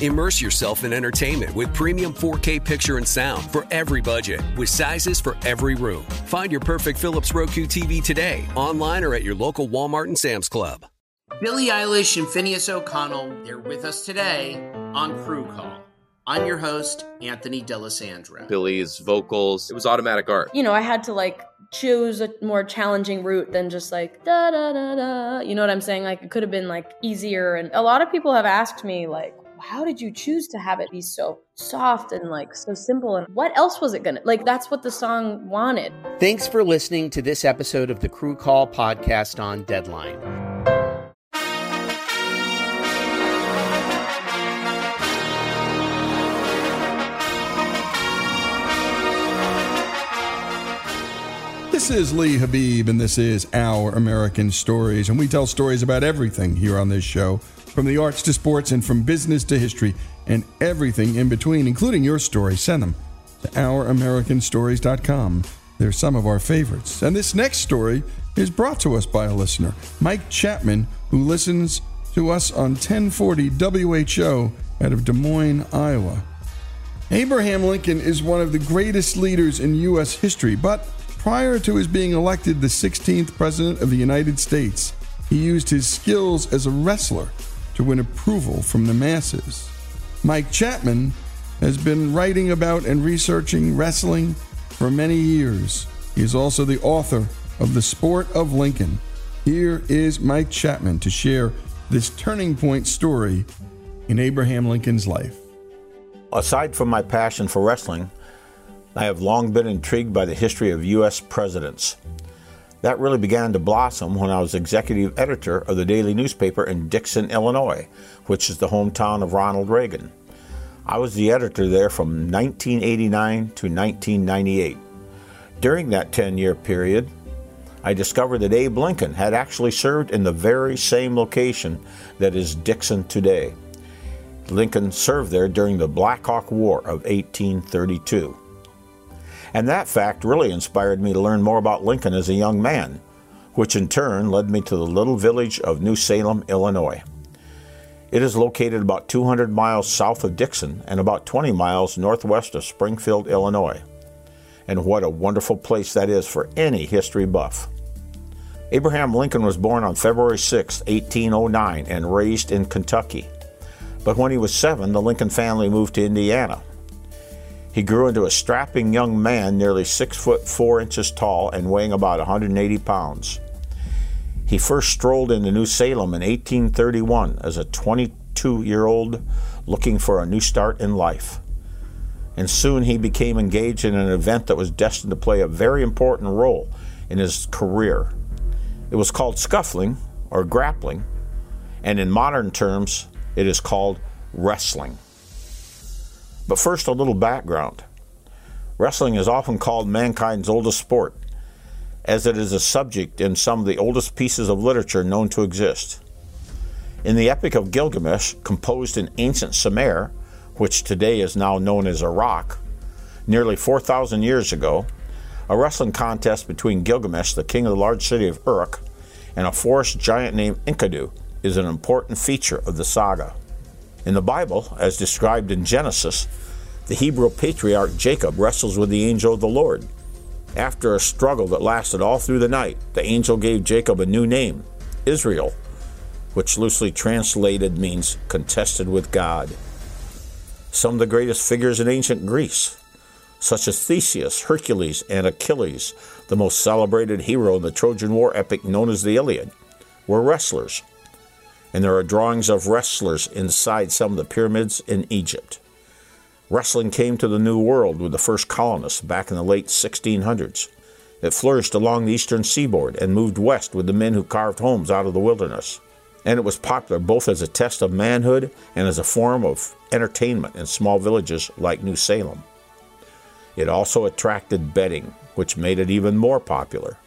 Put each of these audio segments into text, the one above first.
Immerse yourself in entertainment with premium 4K picture and sound for every budget, with sizes for every room. Find your perfect Philips Roku TV today, online or at your local Walmart and Sam's Club. Billie Eilish and Finneas O'Connell, they're with us today on Crew Call. I'm your host, Anthony D'Alessandro. Billie's vocals, it was automatic art. You know, I had to like choose a more challenging route than just like da da da da. You know what I'm saying? Like it could have been like easier. And a lot of people have asked me like, how did you choose to have it be so soft and like so simple? And what else was it gonna like? That's what the song wanted. Thanks for listening to this episode of the Crew Call podcast on Deadline. This is Lee Habeeb, and this is Our American Stories. And we tell stories about everything here on this show from the arts to sports, and from business to history, and everything in between, including your story. Send them to OurAmericanStories.com. They're some of our favorites. And this next story is brought to us by a listener, Mike Chapman, who listens to us on 1040 WHO out of Des Moines, Iowa. Abraham Lincoln is one of the greatest leaders in U.S. history, but prior to his being elected the 16th President of the United States, he used his skills as a wrestler to win approval from the masses. Mike Chapman has been writing about and researching wrestling for many years. He is also the author of The Sport of Lincoln. Here is Mike Chapman to share this turning point story in Abraham Lincoln's life. Aside from my passion for wrestling, I have long been intrigued by the history of U.S. presidents. That really began to blossom when I was executive editor of the daily newspaper in Dixon, Illinois, which is the hometown of Ronald Reagan. I was the editor there from 1989 to 1998. During that 10 year period, I discovered that Abe Lincoln had actually served in the very same location that is Dixon today. Lincoln served there during the Black Hawk War of 1832. And that fact really inspired me to learn more about Lincoln as a young man, which in turn led me to the little village of New Salem, Illinois. It is located about 200 miles south of Dixon and about 20 miles northwest of Springfield, Illinois. And what a wonderful place that is for any history buff. Abraham Lincoln was born on February 6, 1809, and raised in Kentucky. But when he was seven, the Lincoln family moved to Indiana, he grew into a strapping young man, nearly six foot four inches tall and weighing about 180 pounds. He first strolled into New Salem in 1831 as a 22 year old looking for a new start in life. And soon he became engaged in an event that was destined to play a very important role in his career. It was called scuffling or grappling, and in modern terms, it is called wrestling. But first, a little background. Wrestling is often called mankind's oldest sport, as it is a subject in some of the oldest pieces of literature known to exist. In the Epic of Gilgamesh, composed in ancient Sumer, which today is now known as Iraq, nearly 4,000 years ago, a wrestling contest between Gilgamesh, the king of the large city of Uruk, and a forest giant named Enkidu is an important feature of the saga. In the Bible, as described in Genesis, the Hebrew patriarch Jacob wrestles with the angel of the Lord. After a struggle that lasted all through the night, the angel gave Jacob a new name, Israel, which loosely translated means contested with God. Some of the greatest figures in ancient Greece, such as Theseus, Hercules, and Achilles, the most celebrated hero in the Trojan War epic known as the Iliad, were wrestlers. And there are drawings of wrestlers inside some of the pyramids in Egypt. Wrestling came to the New World with the first colonists back in the late 1600s. It flourished along the eastern seaboard and moved west with the men who carved homes out of the wilderness. And it was popular both as a test of manhood and as a form of entertainment in small villages like New Salem. It also attracted betting, which made it even more popular.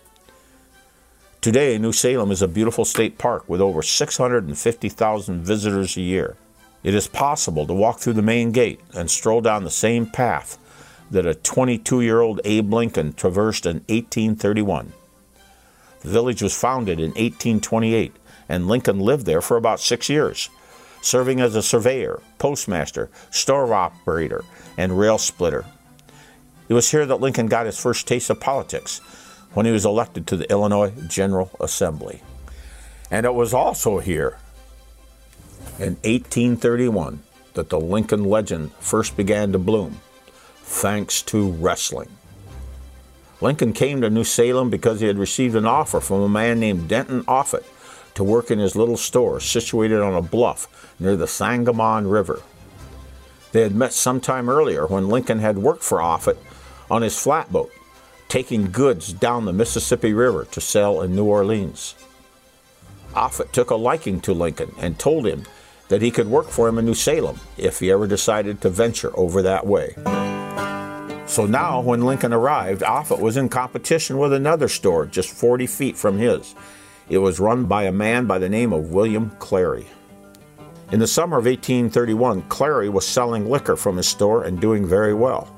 Today, New Salem is a beautiful state park with over 650,000 visitors a year. It is possible to walk through the main gate and stroll down the same path that a 22 year old Abe Lincoln traversed in 1831. The village was founded in 1828, and Lincoln lived there for about six years, serving as a surveyor, postmaster, store operator, and rail splitter. It was here that Lincoln got his first taste of politics when he was elected to the Illinois General Assembly. And it was also here in 1831 that the Lincoln legend first began to bloom, thanks to wrestling. Lincoln came to New Salem because he had received an offer from a man named Denton Offutt to work in his little store situated on a bluff near the Sangamon River. They had met some time earlier when Lincoln had worked for Offutt on his flatboat, taking goods down the Mississippi River to sell in New Orleans. Offutt took a liking to Lincoln and told him that he could work for him in New Salem if he ever decided to venture over that way. So now, when Lincoln arrived, Offutt was in competition with another store just 40 feet from his. It was run by a man by the name of William Clary. In the summer of 1831, Clary was selling liquor from his store and doing very well.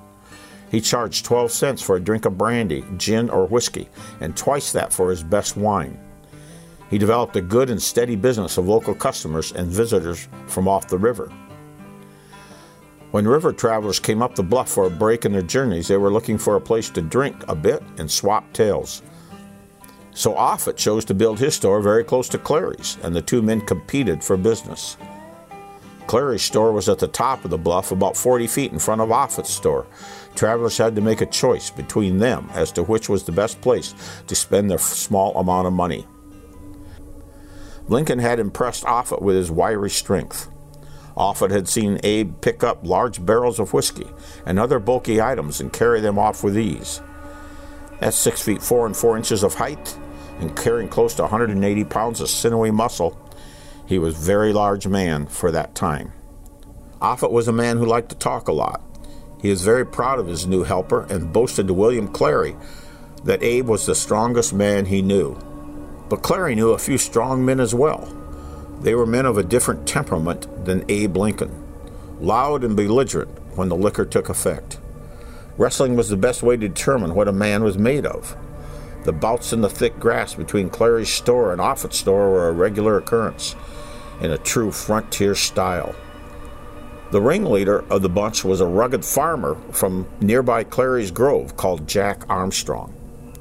He charged 12 cents for a drink of brandy, gin, or whiskey, and twice that for his best wine. He developed a good and steady business of local customers and visitors from off the river. When river travelers came up the bluff for a break in their journeys, they were looking for a place to drink a bit and swap tales. So Offutt chose to build his store very close to Clary's, and the two men competed for business. Clary's store was at the top of the bluff, about 40 feet in front of Offutt's store. Travelers had to make a choice between them as to which was the best place to spend their small amount of money. Lincoln had impressed Offutt with his wiry strength. Offutt had seen Abe pick up large barrels of whiskey and other bulky items and carry them off with ease. At six feet four and four inches of height and carrying close to 180 pounds of sinewy muscle, he was a very large man for that time. Offutt was a man who liked to talk a lot. He was very proud of his new helper and boasted to William Clary that Abe was the strongest man he knew. But Clary knew a few strong men as well. They were men of a different temperament than Abe Lincoln, loud and belligerent when the liquor took effect. Wrestling was the best way to determine what a man was made of. The bouts in the thick grass between Clary's store and Offutt's store were a regular occurrence in a true frontier style. The ringleader of the bunch was a rugged farmer from nearby Clary's Grove called Jack Armstrong.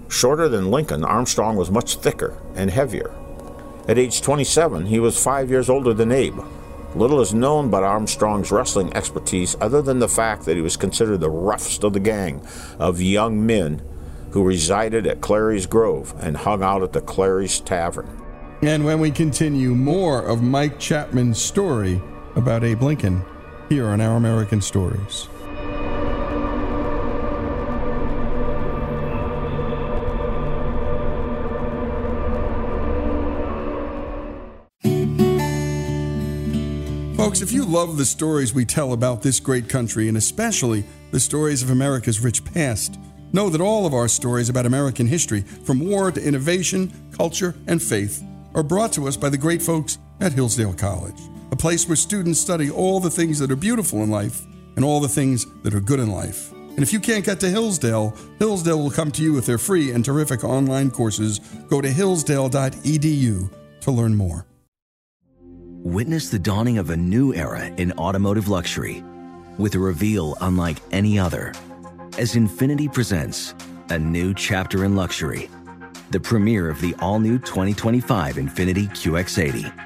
Shorter than Lincoln, Armstrong was much thicker and heavier. At age 27, he was five years older than Abe. Little is known about Armstrong's wrestling expertise other than the fact that he was considered the roughest of the gang of young men who resided at Clary's Grove and hung out at the Clary's Tavern. And when we continue, more of Mike Chapman's story about Abe Lincoln here on Our American Stories. Folks, if you love the stories we tell about this great country, and especially the stories of America's rich past, know that all of our stories about American history, from war to innovation, culture, and faith, are brought to us by the great folks at Hillsdale College, a place where students study all the things that are beautiful in life and all the things that are good in life. And if you can't get to Hillsdale, Hillsdale will come to you with their free and terrific online courses. Go to hillsdale.edu to learn more. Witness the dawning of a new era in automotive luxury with a reveal unlike any other as Infiniti presents a new chapter in luxury, the premiere of the all new 2025 Infiniti QX80.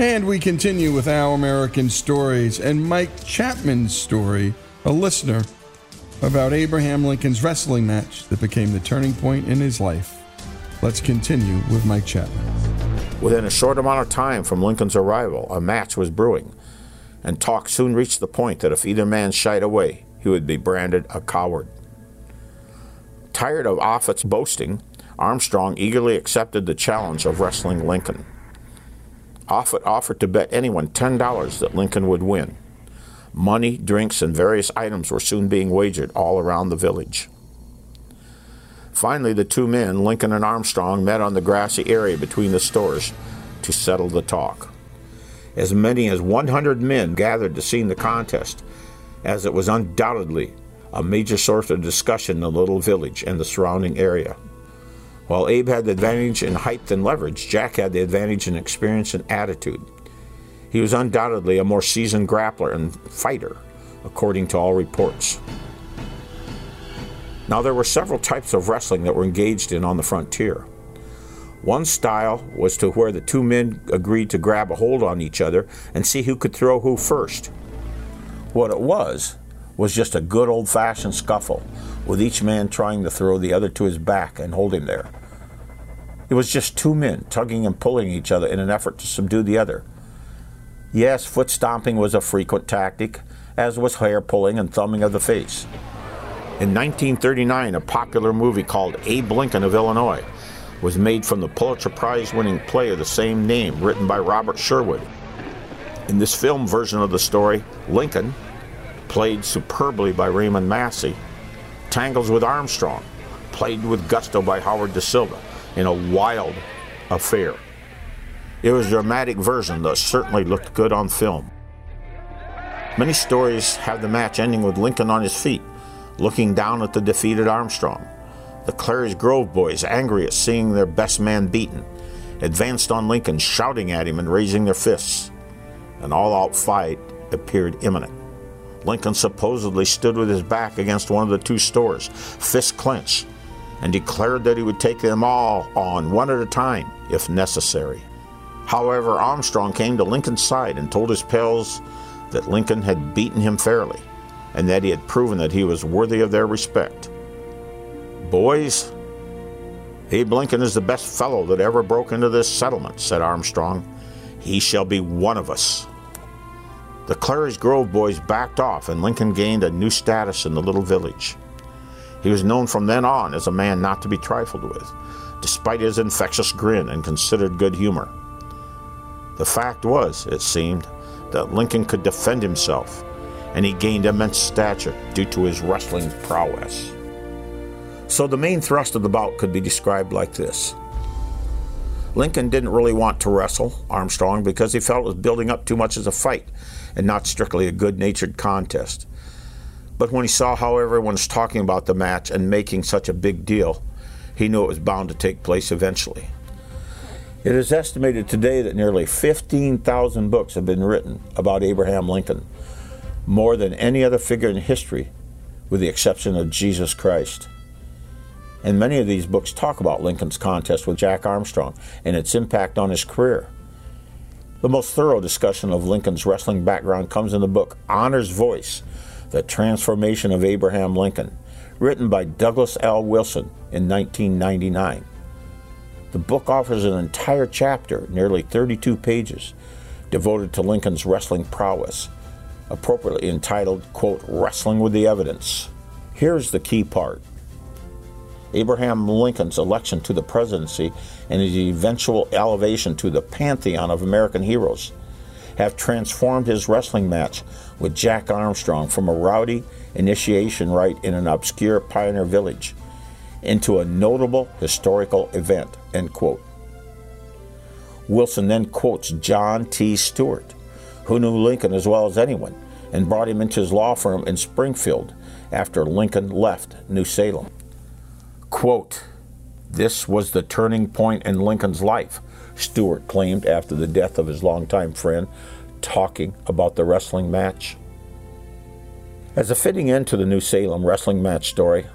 And we continue with our American stories and Mike Chapman's story, a listener, about Abraham Lincoln's wrestling match that became the turning point in his life. Let's continue with Mike Chapman. Within a short amount of time from Lincoln's arrival, a match was brewing, and talk soon reached the point that if either man shied away, he would be branded a coward. Tired of Offutt's boasting, Armstrong eagerly accepted the challenge of wrestling Lincoln. Offutt offered to bet anyone $10 that Lincoln would win. Money, drinks, and various items were soon being wagered all around the village. Finally, the two men, Lincoln and Armstrong, met on the grassy area between the stores to settle the talk. As many as 100 men gathered to see the contest, as it was undoubtedly a major source of discussion in the little village and the surrounding area. While Abe had the advantage in height and leverage, Jack had the advantage in experience and attitude. He was undoubtedly a more seasoned grappler and fighter, according to all reports. Now, there were several types of wrestling that were engaged in on the frontier. One style was to where the two men agreed to grab a hold on each other and see who could throw who first. What it was, was just a good old fashioned scuffle, with each man trying to throw the other to his back and hold him there. It was just two men tugging and pulling each other in an effort to subdue the other. Yes, foot stomping was a frequent tactic, as was hair pulling and thumbing of the face. In 1939, a popular movie called Abe Lincoln of Illinois was made from the Pulitzer Prize winning play of the same name written by Robert Sherwood. In this film version of the story, Lincoln, played superbly by Raymond Massey, tangles with Armstrong, played with gusto by Howard Da Silva, in a wild affair. It was a dramatic version that certainly looked good on film. Many stories have the match ending with Lincoln on his feet, looking down at the defeated Armstrong. The Clary's Grove boys, angry at seeing their best man beaten, advanced on Lincoln, shouting at him and raising their fists. An all out fight appeared imminent. Lincoln supposedly stood with his back against one of the two stores, fists clenched, and declared that he would take them all on one at a time if necessary. However, Armstrong came to Lincoln's side and told his pals that Lincoln had beaten him fairly and that he had proven that he was worthy of their respect. Boys, Abe Lincoln is the best fellow that ever broke into this settlement, said Armstrong. He shall be one of us. The Clary's Grove boys backed off, and Lincoln gained a new status in the little village. He was known from then on as a man not to be trifled with, despite his infectious grin and considered good humor. The fact was, it seemed, that Lincoln could defend himself and he gained immense stature due to his wrestling prowess. So the main thrust of the bout could be described like this Lincoln didn't really want to wrestle Armstrong because he felt it was building up too much as a fight and not strictly a good natured contest. But when he saw how everyone was talking about the match and making such a big deal, he knew it was bound to take place eventually. It is estimated today that nearly 15,000 books have been written about Abraham Lincoln, more than any other figure in history, with the exception of Jesus Christ. And many of these books talk about Lincoln's contest with Jack Armstrong and its impact on his career. The most thorough discussion of Lincoln's wrestling background comes in the book Honor's Voice The Transformation of Abraham Lincoln, written by Douglas L. Wilson in 1999. The book offers an entire chapter, nearly 32 pages, devoted to Lincoln's wrestling prowess appropriately entitled, quote, Wrestling with the Evidence. Here's the key part Abraham Lincoln's election to the presidency and his eventual elevation to the pantheon of American heroes have transformed his wrestling match with Jack Armstrong from a rowdy initiation rite in an obscure pioneer village into a notable historical event, end quote. Wilson then quotes John T. Stuart, who knew Lincoln as well as anyone, and brought him into his law firm in Springfield after Lincoln left New Salem. Quote, This was the turning point in Lincoln's life, Stuart claimed after the death of his longtime friend, talking about the wrestling match. As a fitting end to the New Salem wrestling match story,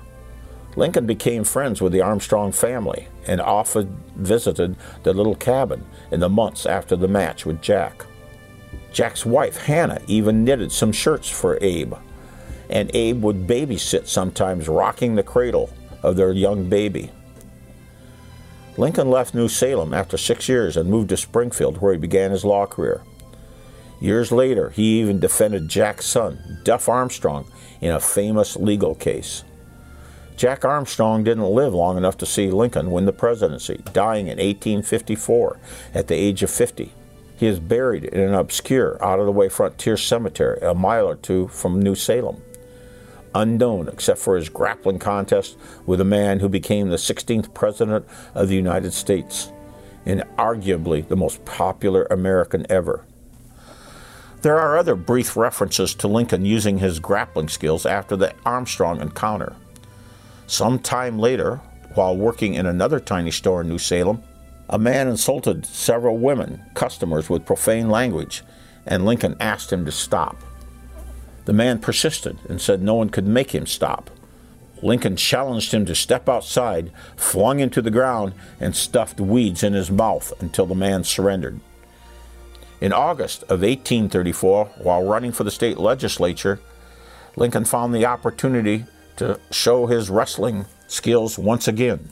Lincoln became friends with the Armstrong family and often visited the little cabin in the months after the match with Jack. Jack's wife, Hannah, even knitted some shirts for Abe. And Abe would babysit sometimes, rocking the cradle of their young baby. Lincoln left New Salem after six years and moved to Springfield, where he began his law career. Years later, he even defended Jack's son, Duff Armstrong, in a famous legal case. Jack Armstrong didn't live long enough to see Lincoln win the presidency, dying in 1854 at the age of 50. He is buried in an obscure, out of the way frontier cemetery a mile or two from New Salem. Unknown except for his grappling contest with a man who became the 16th President of the United States and arguably the most popular American ever. There are other brief references to Lincoln using his grappling skills after the Armstrong encounter. Some time later, while working in another tiny store in New Salem, a man insulted several women, customers, with profane language, and Lincoln asked him to stop. The man persisted and said no one could make him stop. Lincoln challenged him to step outside, flung him to the ground, and stuffed weeds in his mouth until the man surrendered. In August of 1834, while running for the state legislature, Lincoln found the opportunity to show his wrestling skills once again.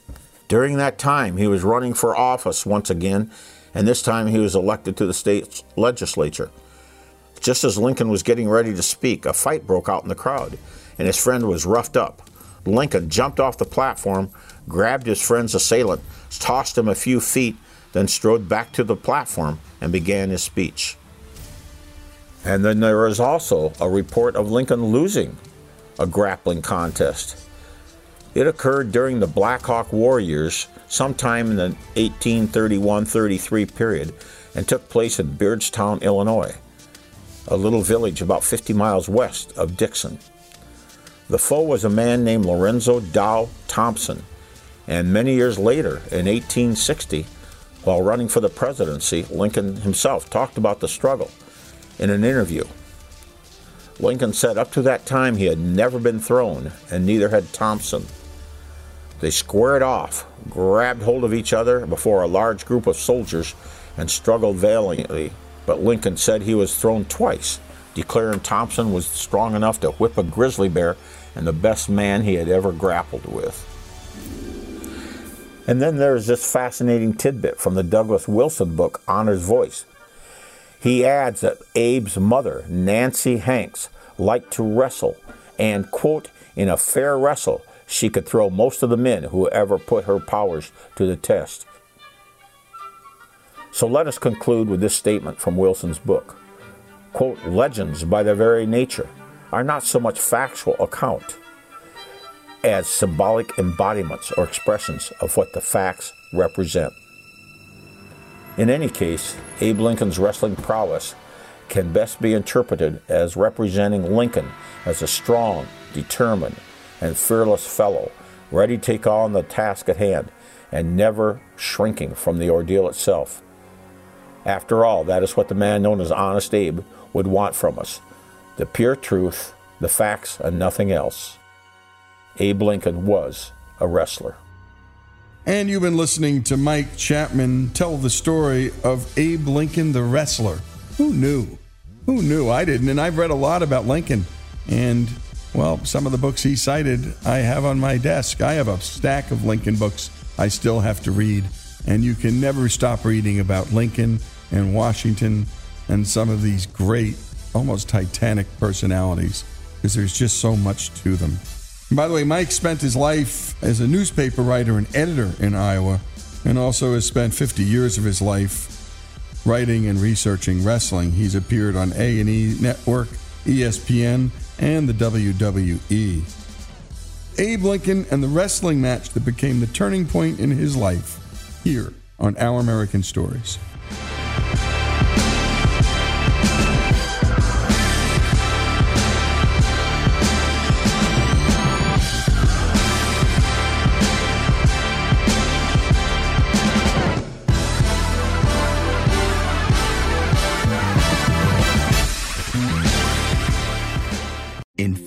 During that time, he was running for office once again, and this time he was elected to the state legislature. Just as Lincoln was getting ready to speak, a fight broke out in the crowd, and his friend was roughed up. Lincoln jumped off the platform, grabbed his friend's assailant, tossed him a few feet, then strode back to the platform and began his speech. And then there is also a report of Lincoln losing a grappling contest. It occurred during the Black Hawk War years, sometime in the 1831 33 period, and took place in Beardstown, Illinois, a little village about 50 miles west of Dixon. The foe was a man named Lorenzo Dow Thompson, and many years later, in 1860, while running for the presidency, Lincoln himself talked about the struggle in an interview. Lincoln said up to that time he had never been thrown, and neither had Thompson. They squared off, grabbed hold of each other before a large group of soldiers, and struggled valiantly. But Lincoln said he was thrown twice, declaring Thompson was strong enough to whip a grizzly bear and the best man he had ever grappled with. And then there's this fascinating tidbit from the Douglas Wilson book, Honor's Voice. He adds that Abe's mother, Nancy Hanks, liked to wrestle, and, quote, in a fair wrestle, she could throw most of the men who ever put her powers to the test. So let us conclude with this statement from Wilson's book. Quote, legends by their very nature are not so much factual account as symbolic embodiments or expressions of what the facts represent. In any case, Abe Lincoln's wrestling prowess can best be interpreted as representing Lincoln as a strong, determined, and fearless fellow, ready to take on the task at hand and never shrinking from the ordeal itself. After all, that is what the man known as Honest Abe would want from us the pure truth, the facts, and nothing else. Abe Lincoln was a wrestler. And you've been listening to Mike Chapman tell the story of Abe Lincoln the wrestler. Who knew? Who knew? I didn't. And I've read a lot about Lincoln. And, well, some of the books he cited I have on my desk. I have a stack of Lincoln books I still have to read. And you can never stop reading about Lincoln and Washington and some of these great, almost titanic personalities because there's just so much to them. By the way, Mike spent his life as a newspaper writer and editor in Iowa, and also has spent 50 years of his life writing and researching wrestling. He's appeared on A&E Network, ESPN, and the WWE. Abe Lincoln and the wrestling match that became the turning point in his life here on Our American Stories.